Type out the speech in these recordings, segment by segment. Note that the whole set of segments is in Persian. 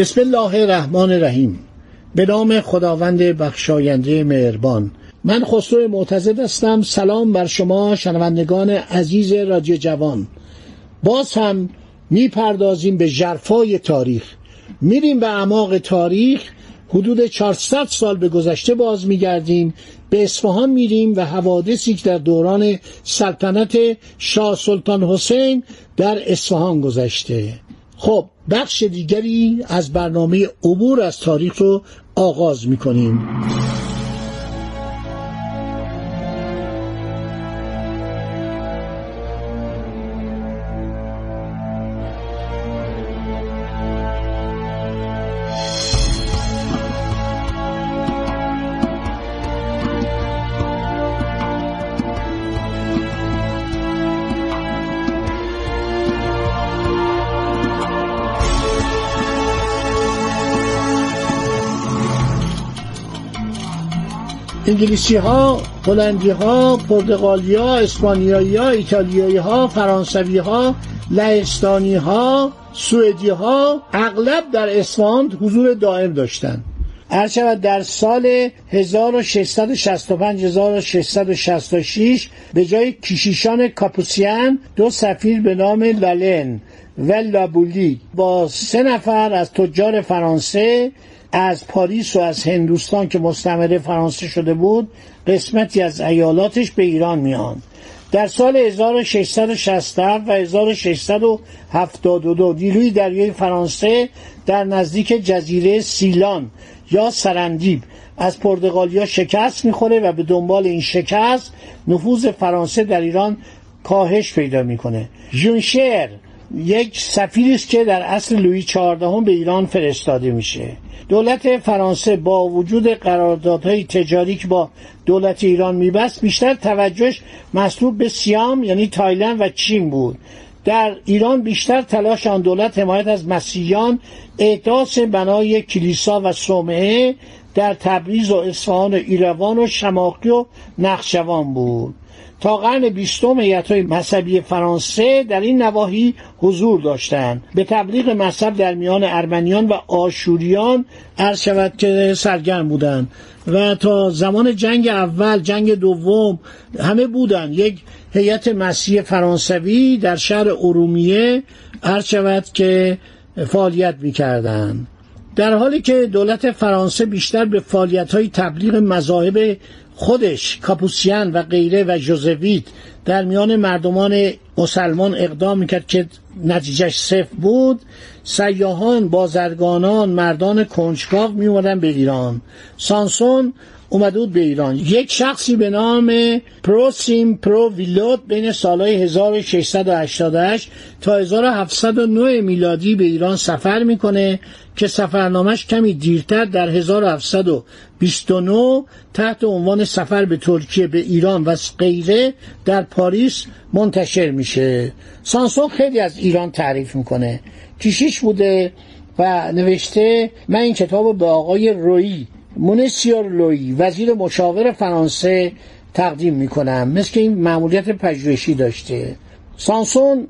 بسم الله الرحمن الرحیم. به نام خداوند بخشاینده مهربان. من خسرو معتزد هستم. سلام بر شما شنوندگان عزیز رادیو جوان. باز هم می‌پردازیم به جرفای تاریخ. میریم به اعماق تاریخ. حدود 400 سال به گذشته باز میگردیم. به اصفهان میریم و حوادثی که در دوران سلطنت شاه سلطان حسین در اصفهان گذشته. خب بخش دیگری از برنامه عبور از تاریخ رو آغاز می‌کنیم. انگلیسی ها، هلندی ها، پرتغالی ها، اسپانیایی ها، ایتالیایی ها، فرانسوی ها، لهستانی ها، سوئدی ها اغلب در اصفهان حضور دائم داشتند. شود در سال 1665 1666 به جای کشیشان کاپوسیان دو سفیر به نام لالن و لابولی با سه نفر از تجار فرانسه از پاریس و از هندوستان که مستمره فرانسه شده بود قسمتی از ایالاتش به ایران میان. در سال 1667 و 1672 نیروی دریای فرانسه در نزدیک جزیره سیلان یا سرندیب از پرتغالیا شکست می‌خوره و به دنبال این شکست نفوذ فرانسه در ایران کاهش پیدا می‌کنه. ژونشر یک سفیری است که در اصل لویی چهاردهم به ایران فرستاده میشه. دولت فرانسه با وجود قراردادهای تجاری که با دولت ایران میبست بیشتر توجهش مصلوب به سیام یعنی تایلند و چین بود. در ایران بیشتر تلاش آن دولت حمایت از مسیحیان احداث بنای کلیسا و صومعه در تبریز و اصفهان و ایروان و شماقی و نقشوان بود. تا قرن بیستم های مذهبی فرانسه در این نواحی حضور داشتند. به تبلیغ مذهب در میان ارمنیان و آشوریان عرض شود که سرگرم بودند و تا زمان جنگ اول جنگ دوم همه بودند. یک هیئت مسیح فرانسوی در شهر ارومیه عرض شود که فعالیت می‌کردند. در حالی که دولت فرانسه بیشتر به فعالیت های تبلیغ مذاهب خودش کاپوسین و غیره و ژزوئیت در میان مردمان مسلمان اقدام می‌کرد که نتیجهش صفر بود. سیاحان بازرگانان مردان کنجکاو میومدن به ایران. سانسون اومده بود به ایران. یک شخصی به نام پروسیم پرو ویلوت بین سالهای 1688 تا 1709 میلادی به ایران سفر می‌کنه. که سفرنامش کمی دیرتر در 1729 تحت عنوان سفر به ترکیه به ایران و غیره در پاریس منتشر میشه. سانسون خیلی از ایران تعریف می‌کنه. کشیش بوده و نوشته من این کتاب به آقای روی مونسیور لوی وزیر مشاور فرانسه تقدیم می‌کنم. مثل که این معمولیت پژوهشی داشته. سانسون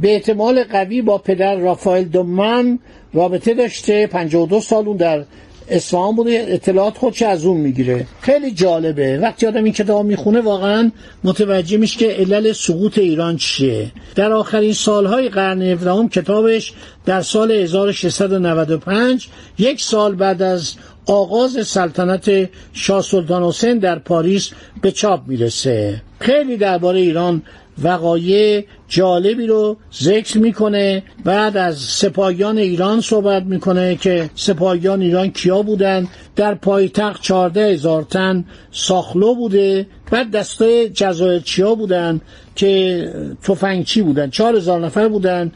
به احتمال قوی با پدر رافائل دومن رابطه داشته 52 سال اون در اصفهان بوده اطلاعات خودش از اون می‌گیره؟ خیلی جالبه. وقتی آدم این کتاب می‌خونه واقعا متوجه میشه که علل سقوط ایران چیه. در آخرین سالهای قرن 17 کتابش در سال 1695 یک سال بعد از آغاز سلطنت شاه سلطان حسین در پاریس به چاپ می‌رسه. خیلی درباره ایران وقایع جالبی رو ذکر می‌کنه. بعد از سپاهیان ایران صحبت می‌کنه که سپاهیان ایران کیا بودن؟ در پایتخت چارده هزار تن ساخلو بوده. بعد دستای جزایرچیا بودن که تفنگچی بودن. چهار هزار نفر بودن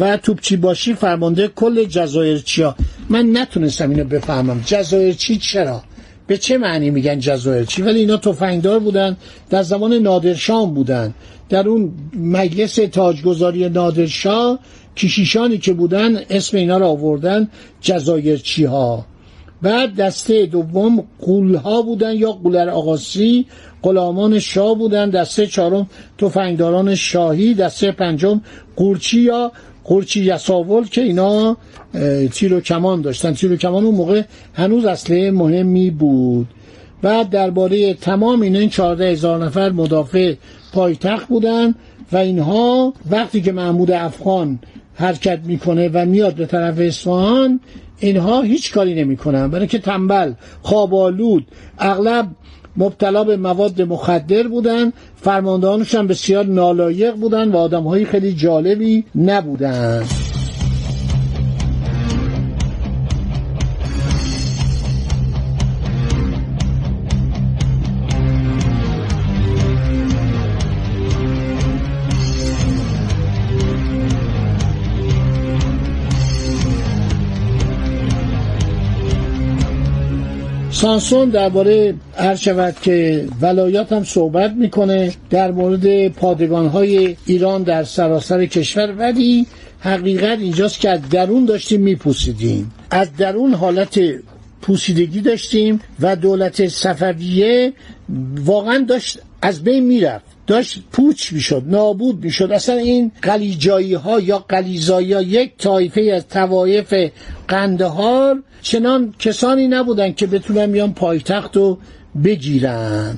و توپچی باشی فرمانده کل جزایرچیا. من نتونستم اینو بفهمم. جزایرچی چرا؟ به چه معنی میگن جزایرچی؟ ولی اینا تفنگدار بودن. در زمان نادرشام بودن. در اون مجلس تاجگذاری نادرشاه کشیشانی که بودن اسم اینا رو آوردن جزایرچی ها بعد دسته دوم قولها بودن یا قولر آقاسی غلامان شاه بودن دسته چهارم تفنگداران شاهی دسته پنجم قورچی یا قورچی یساول که اینا تیر و کمان داشتن. تیر و کمان اون موقع هنوز اصله مهمی بود. بعد درباره تمام اینا این چهارده هزار نفر مدافع پایتخت بودن و اینها وقتی که محمود افغان حرکت می‌کنه و میاد به طرف اصفهان اینها هیچ کاری نمی‌کنن. برای که تنبل خوابالود اغلب مبتلا به مواد مخدر بودن فرماندهانش بسیار نالایق بودن و آدم خیلی جالبی نبودن. سانسون درباره هر شود که ولایات هم صحبت می‌کنه در مورد پادگان های ایران در سراسر کشور ولی حقیقت اینجاست که از درون داشتیم میپوسیدیم. از درون حالت پوسیدگی داشتیم و دولت صفویه واقعا داشت از بین می‌رفت. داشت پوچ می‌شد نابود می‌شد. اصلا این قلیجایی ها یا قلیزایی ها یک طایفه از توایف قندهار چنان کسانی نبودن که بتونن میان پایتخت رو بگیرن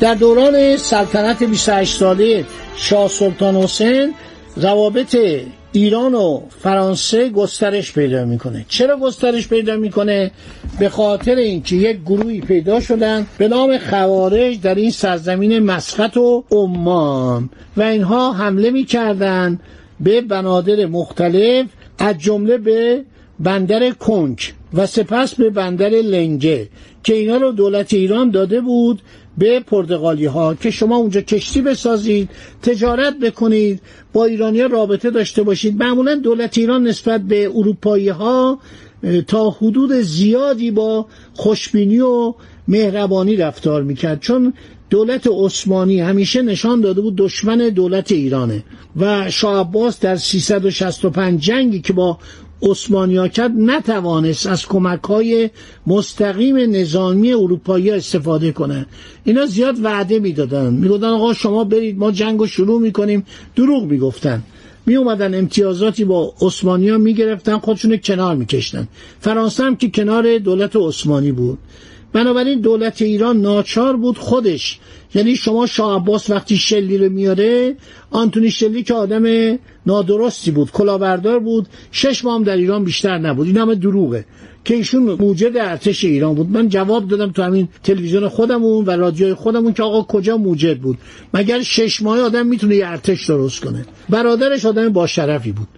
در دوران سلطنت 28 ساله شاه سلطان حسین روابط ایران و فرانسه گسترش پیدا می‌کنه. چرا گسترش پیدا می‌کنه؟ به خاطر اینکه یک گروهی پیدا شدن به نام خوارج در این سرزمین مسقط و عمان و اینها حمله می‌کردن به بنادر مختلف از جمله به بندر کنک و سپس به بندر لنگه که اینا رو دولت ایران داده بود به پرتغالی ها که شما اونجا کشتی بسازید تجارت بکنید با ایرانیا رابطه داشته باشید. معمولا دولت ایران نسبت به اروپایی ها تا حدود زیادی با خوشبینی و مهربانی رفتار می‌کرد. چون دولت عثمانی همیشه نشان داده بود دشمن دولت ایرانه و شاه عباس در 365 جنگی که با عثمانیا کرد نتوانست از کمک های مستقیم نظامی اروپایی استفاده کنه. اینا زیاد وعده می‌دادن. می‌گفتن آقا شما برید ما جنگ رو شروع می‌کنیم. دروغ می‌گفتن. می اومدن امتیازاتی با عثمانی ها می گرفتن خودشون کنار میکشتن. فرانسه هم که کنار دولت عثمانی بود. بنابراین دولت ایران ناچار بود خودش یعنی شما شاه عباس وقتی شلی رو میاره آنتونی شلی که آدم نادرستی بود کلاهبردار بود شش ماه در ایران بیشتر نبود. این همه دروغه که ایشون موجد ارتش ایران بود. من جواب دادم تو همین تلویزیون خودمون و رادیوی خودمون که آقا کجا موجد بود. مگر شش ماه آدم می‌تونه یه ارتش درست کنه؟ برادرش آدم با شرفی بود.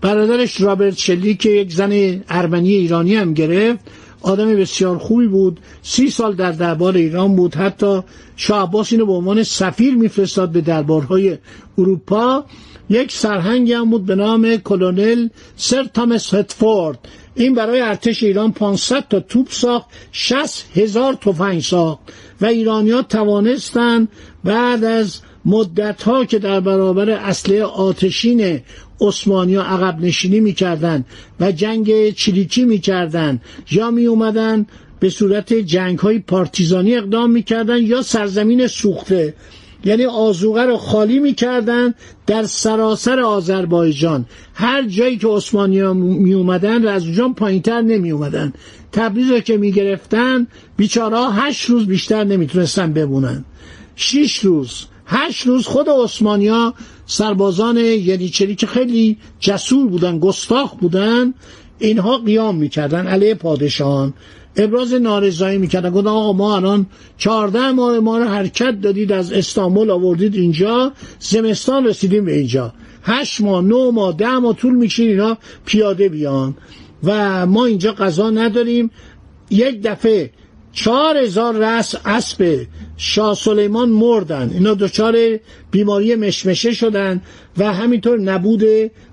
برادرش رابرت شلی که یک زن ارمنی ایرانی هم گرفت آدم بسیار خوبی بود. سی سال در دربار ایران بود. حتی شاه عباس اینو به عنوان سفیر میفرستاد به دربارهای اروپا. یک سرهنگی هم بود به نام کلونل سر تامس هتفورد این برای ارتش ایران 500 تا توپ ساخت 60 هزار تفنگ ساخت و ایرانیا توانستند بعد از مدت ها که در برابر اصله آتشین عثمانی ها عقب نشینی می‌کردن و جنگ چریکی می‌کردن. یا می اومدن به صورت جنگ های پارتیزانی اقدام می‌کردن یا سرزمین سوخته. یعنی آزوغه رو خالی می‌کردن در سراسر آذربایجان. هر جایی که عثمانی ها می اومدن و از اونجا پایینتر نمی اومدن تبریز رو که می‌گرفتن بیچارا هشت روز بیشتر نمی‌تونستن بمونن. شیش روز. هشت روز خود عثمانیا سربازان ینیچری که خیلی جسور بودن گستاخ بودن اینها قیام می‌کردن. علیه پادشاهان. ابراز نارضایی می‌کردن. گفتن آقا ما الان چهارده ماه ما رو حرکت دادید از استانبول آوردید اینجا زمستان رسیدیم به اینجا. هشت ماه نو ماه ده ماه طول می‌کشید اینا پیاده بیان. و ما اینجا غذا نداریم. یک دفعه چهار هزار رس اسب شاه سلیمان مردن. اینا دچار بیماری مشمشه شدن و همینطور نبود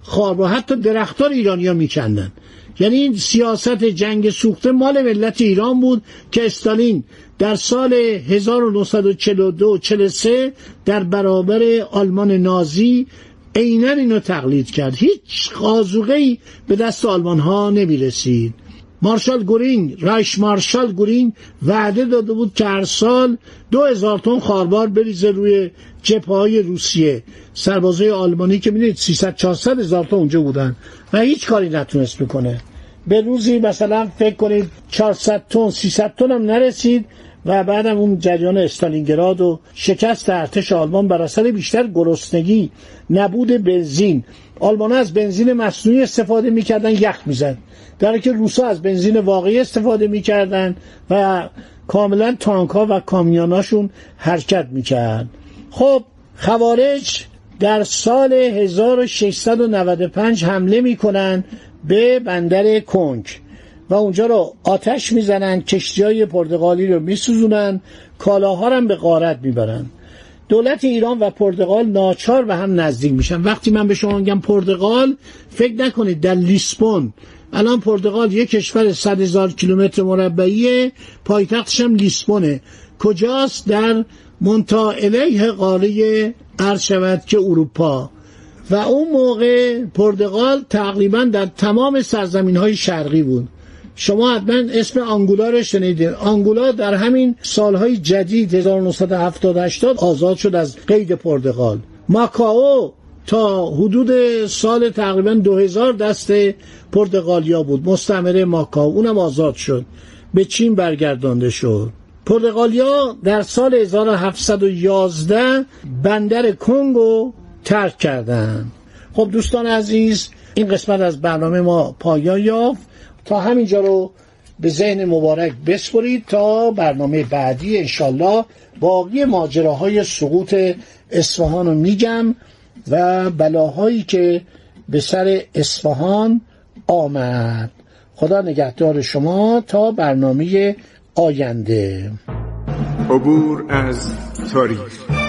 خواب. و حتی درختار ایرانیا میکندن. یعنی این سیاست جنگ سوخته مال ملت ایران بود که استالین در سال 1942 43 در برابر آلمان نازی عینا اینو تقلید کرد. هیچ قازوقه ای به دست آلمان ها نمی رسید مارشال گورینگ رایش مارشال گورینگ وعده داده بود که هر سال دو هزار تن خاربار بریزه روی جبهه های روسیه. سربازای آلمانی که می‌دونید 300 400 هزار تا اونجا بودن و هیچ کاری نتونست بکنه. به روزی مثلا فکر کنید 400 تن 300 تن هم نرسید. و بعدم اون جریان استالینگراد و شکست ارتش آلمان بر اثر بیشتر گرسنگی نبود بنزین. آلمان از بنزین مصنوعی استفاده می‌کردن یخ می‌زد. در که روسا از بنزین واقعی استفاده می‌کردن و کاملا تانک ها و کامیوناشون حرکت می‌کرد. خب خوارج در سال 1695 حمله می‌کنن به بندر کنک و اونجا رو آتش می‌زنن کشتی های پرتغالی رو میسوزونن کالاها رو به غارت می‌برن. دولت ایران و پرتغال ناچار به هم نزدیک میشن. وقتی من به شما میگم پرتغال فکر نکنید در لیسبون. الان پرتغال یک کشور صد هزار کیلومتر مربعی پایتختش هم لیسبونه. کجاست؟ در منتا الیه قاره عرض شود که اروپا. و اون موقع پرتغال تقریبا در تمام سرزمین های شرقی بود. شما حتما اسم آنگولا رو شنیدید آنگولا در همین سالهای جدید 1970 آزاد شد از قید پرتغال. ماکاو تا حدود سال تقریبا 2000 دست پرتغالیا بود. مستعمره ماکاو اونم آزاد شد. به چین برگردانده شد. پرتغالیا در سال 1711 بندر کنگو ترک کردند خب دوستان عزیز این قسمت از برنامه ما پایان یافت. تا همینجا رو به ذهن مبارک بسپرید تا برنامه بعدی انشالله باقی ماجراهای سقوط اصفهان رو میگم و بلاهایی که به سر اصفهان آمد. خدا نگهدار شما تا برنامه آینده. عبور از تاریخ.